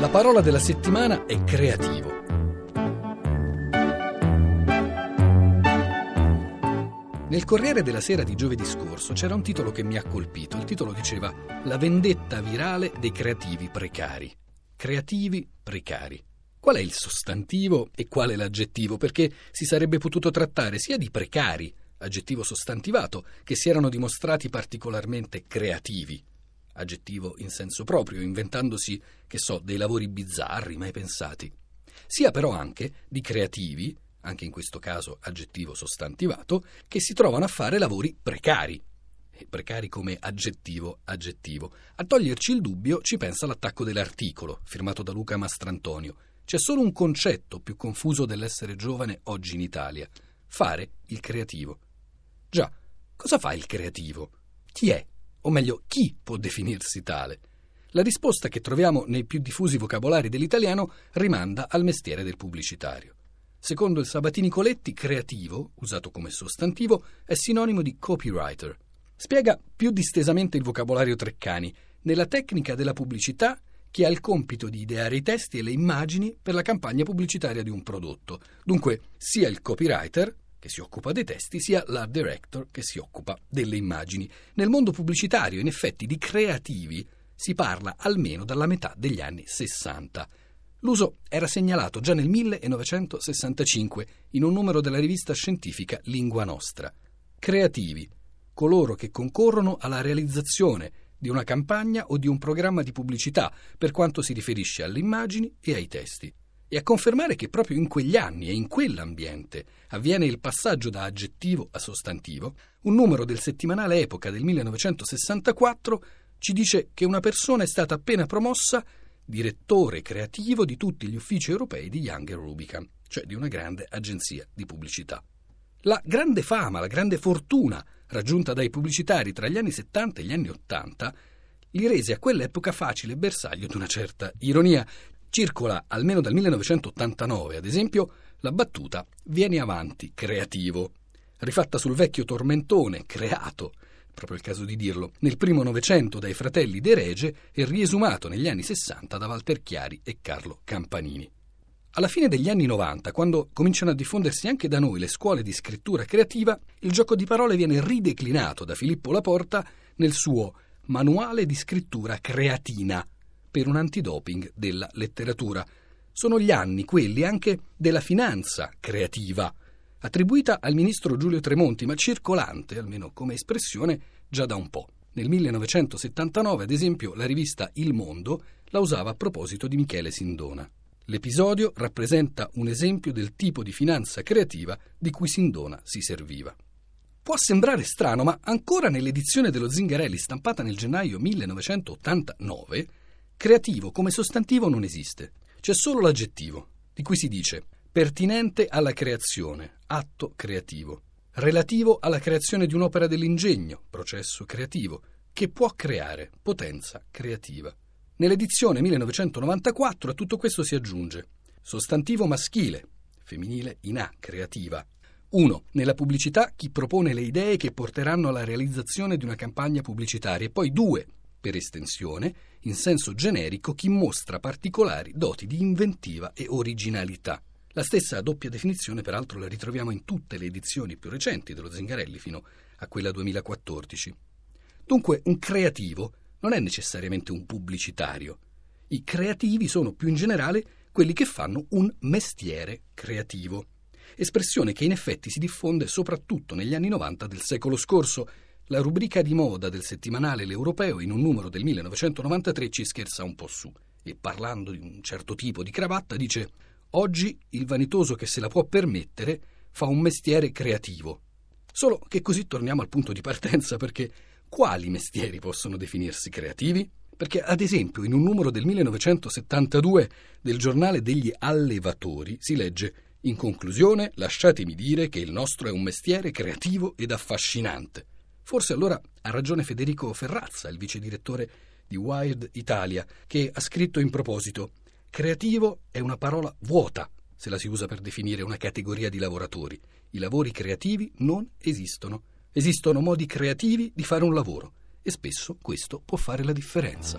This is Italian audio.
La parola della settimana è creativo. Nel Corriere della Sera di giovedì scorso c'era un titolo che mi ha colpito. Il titolo diceva La vendetta virale dei creativi precari. Creativi precari. Qual è il sostantivo e qual è l'aggettivo? Perché si sarebbe potuto trattare sia di precari, aggettivo sostantivato, che si erano dimostrati particolarmente creativi, aggettivo in senso proprio, inventandosi, che so, dei lavori bizzarri mai pensati, sia però anche di creativi, anche in questo caso aggettivo sostantivato, che si trovano a fare lavori precari. Precari come aggettivo, aggettivo. A toglierci il dubbio ci pensa l'attacco dell'articolo, firmato da Luca Mastrantonio. C'è solo un concetto più confuso dell'essere giovane oggi in Italia. Fare il creativo. Già, cosa fa il creativo? Chi è? O meglio, chi può definirsi tale? La risposta che troviamo nei più diffusi vocabolari dell'italiano rimanda al mestiere del pubblicitario. Secondo il Sabatini Coletti, creativo, usato come sostantivo, è sinonimo di copywriter. Spiega più distesamente il vocabolario Treccani. Nella tecnica della pubblicità chi ha il compito di ideare i testi e le immagini per la campagna pubblicitaria di un prodotto. Dunque, sia il copywriter, che si occupa dei testi, sia l'art director, che si occupa delle immagini. Nel mondo pubblicitario, in effetti, di creativi si parla almeno dalla metà degli anni 60. L'uso era segnalato già nel 1965 in un numero della rivista scientifica Lingua Nostra. Creativi, coloro che concorrono alla realizzazione di una campagna o di un programma di pubblicità per quanto si riferisce alle immagini e ai testi e a confermare che proprio in quegli anni e in quell'ambiente avviene il passaggio da aggettivo a sostantivo, un numero del settimanale Epoca del 1964 ci dice che una persona è stata appena promossa direttore creativo di tutti gli uffici europei di Younger Rubicam, cioè di una grande agenzia di pubblicità. La grande fama, la grande fortuna raggiunta dai pubblicitari tra gli anni 70 e gli anni 80 li rese a quell'epoca facile bersaglio di una certa ironia, Circola almeno dal 1989, ad esempio, la battuta Vieni avanti, creativo, rifatta sul vecchio tormentone creato, proprio il caso di dirlo, nel primo Novecento dai fratelli De Rege e riesumato negli anni 60 da Walter Chiari e Carlo Campanini. Alla fine degli anni 90, quando cominciano a diffondersi anche da noi le scuole di scrittura creativa, il gioco di parole viene rideclinato da Filippo Laporta nel suo Manuale di scrittura creatina, per un antidoping della letteratura. Sono gli anni quelli anche della finanza creativa, attribuita al ministro Giulio Tremonti, ma circolante, almeno come espressione, già da un po'. Nel 1979, ad esempio, la rivista Il Mondo la usava a proposito di Michele Sindona. L'episodio rappresenta un esempio del tipo di finanza creativa di cui Sindona si serviva. Può sembrare strano, ma ancora nell'edizione dello Zingarelli stampata nel gennaio 1989 Creativo come sostantivo non esiste, c'è solo l'aggettivo, di cui si dice pertinente alla creazione, atto creativo, relativo alla creazione di un'opera dell'ingegno, processo creativo, che può creare, potenza creativa. Nell'edizione 1994 a tutto questo si aggiunge sostantivo maschile, femminile in A, creativa. 1. Nella pubblicità chi propone le idee che porteranno alla realizzazione di una campagna pubblicitaria e poi 2 per estensione, in senso generico, chi mostra particolari doti di inventiva e originalità. La stessa doppia definizione, peraltro, la ritroviamo in tutte le edizioni più recenti dello Zingarelli, fino a quella 2014. Dunque, un creativo non è necessariamente un pubblicitario. I creativi sono più in generale quelli che fanno un mestiere creativo, espressione che in effetti si diffonde soprattutto negli anni 90 del secolo scorso la rubrica di moda del settimanale L'Europeo in un numero del 1993 ci scherza un po' su e parlando di un certo tipo di cravatta dice Oggi il vanitoso che se la può permettere fa un mestiere creativo. Solo che così torniamo al punto di partenza perché quali mestieri possono definirsi creativi? Perché ad esempio in un numero del 1972 del giornale degli allevatori si legge in conclusione, lasciatemi dire che il nostro è un mestiere creativo ed affascinante. Forse allora ha ragione Federico Ferrazza, il vice direttore di Wired Italia, che ha scritto in proposito Creativo è una parola vuota se la si usa per definire una categoria di lavoratori. I lavori creativi non esistono. Esistono modi creativi di fare un lavoro e spesso questo può fare la differenza.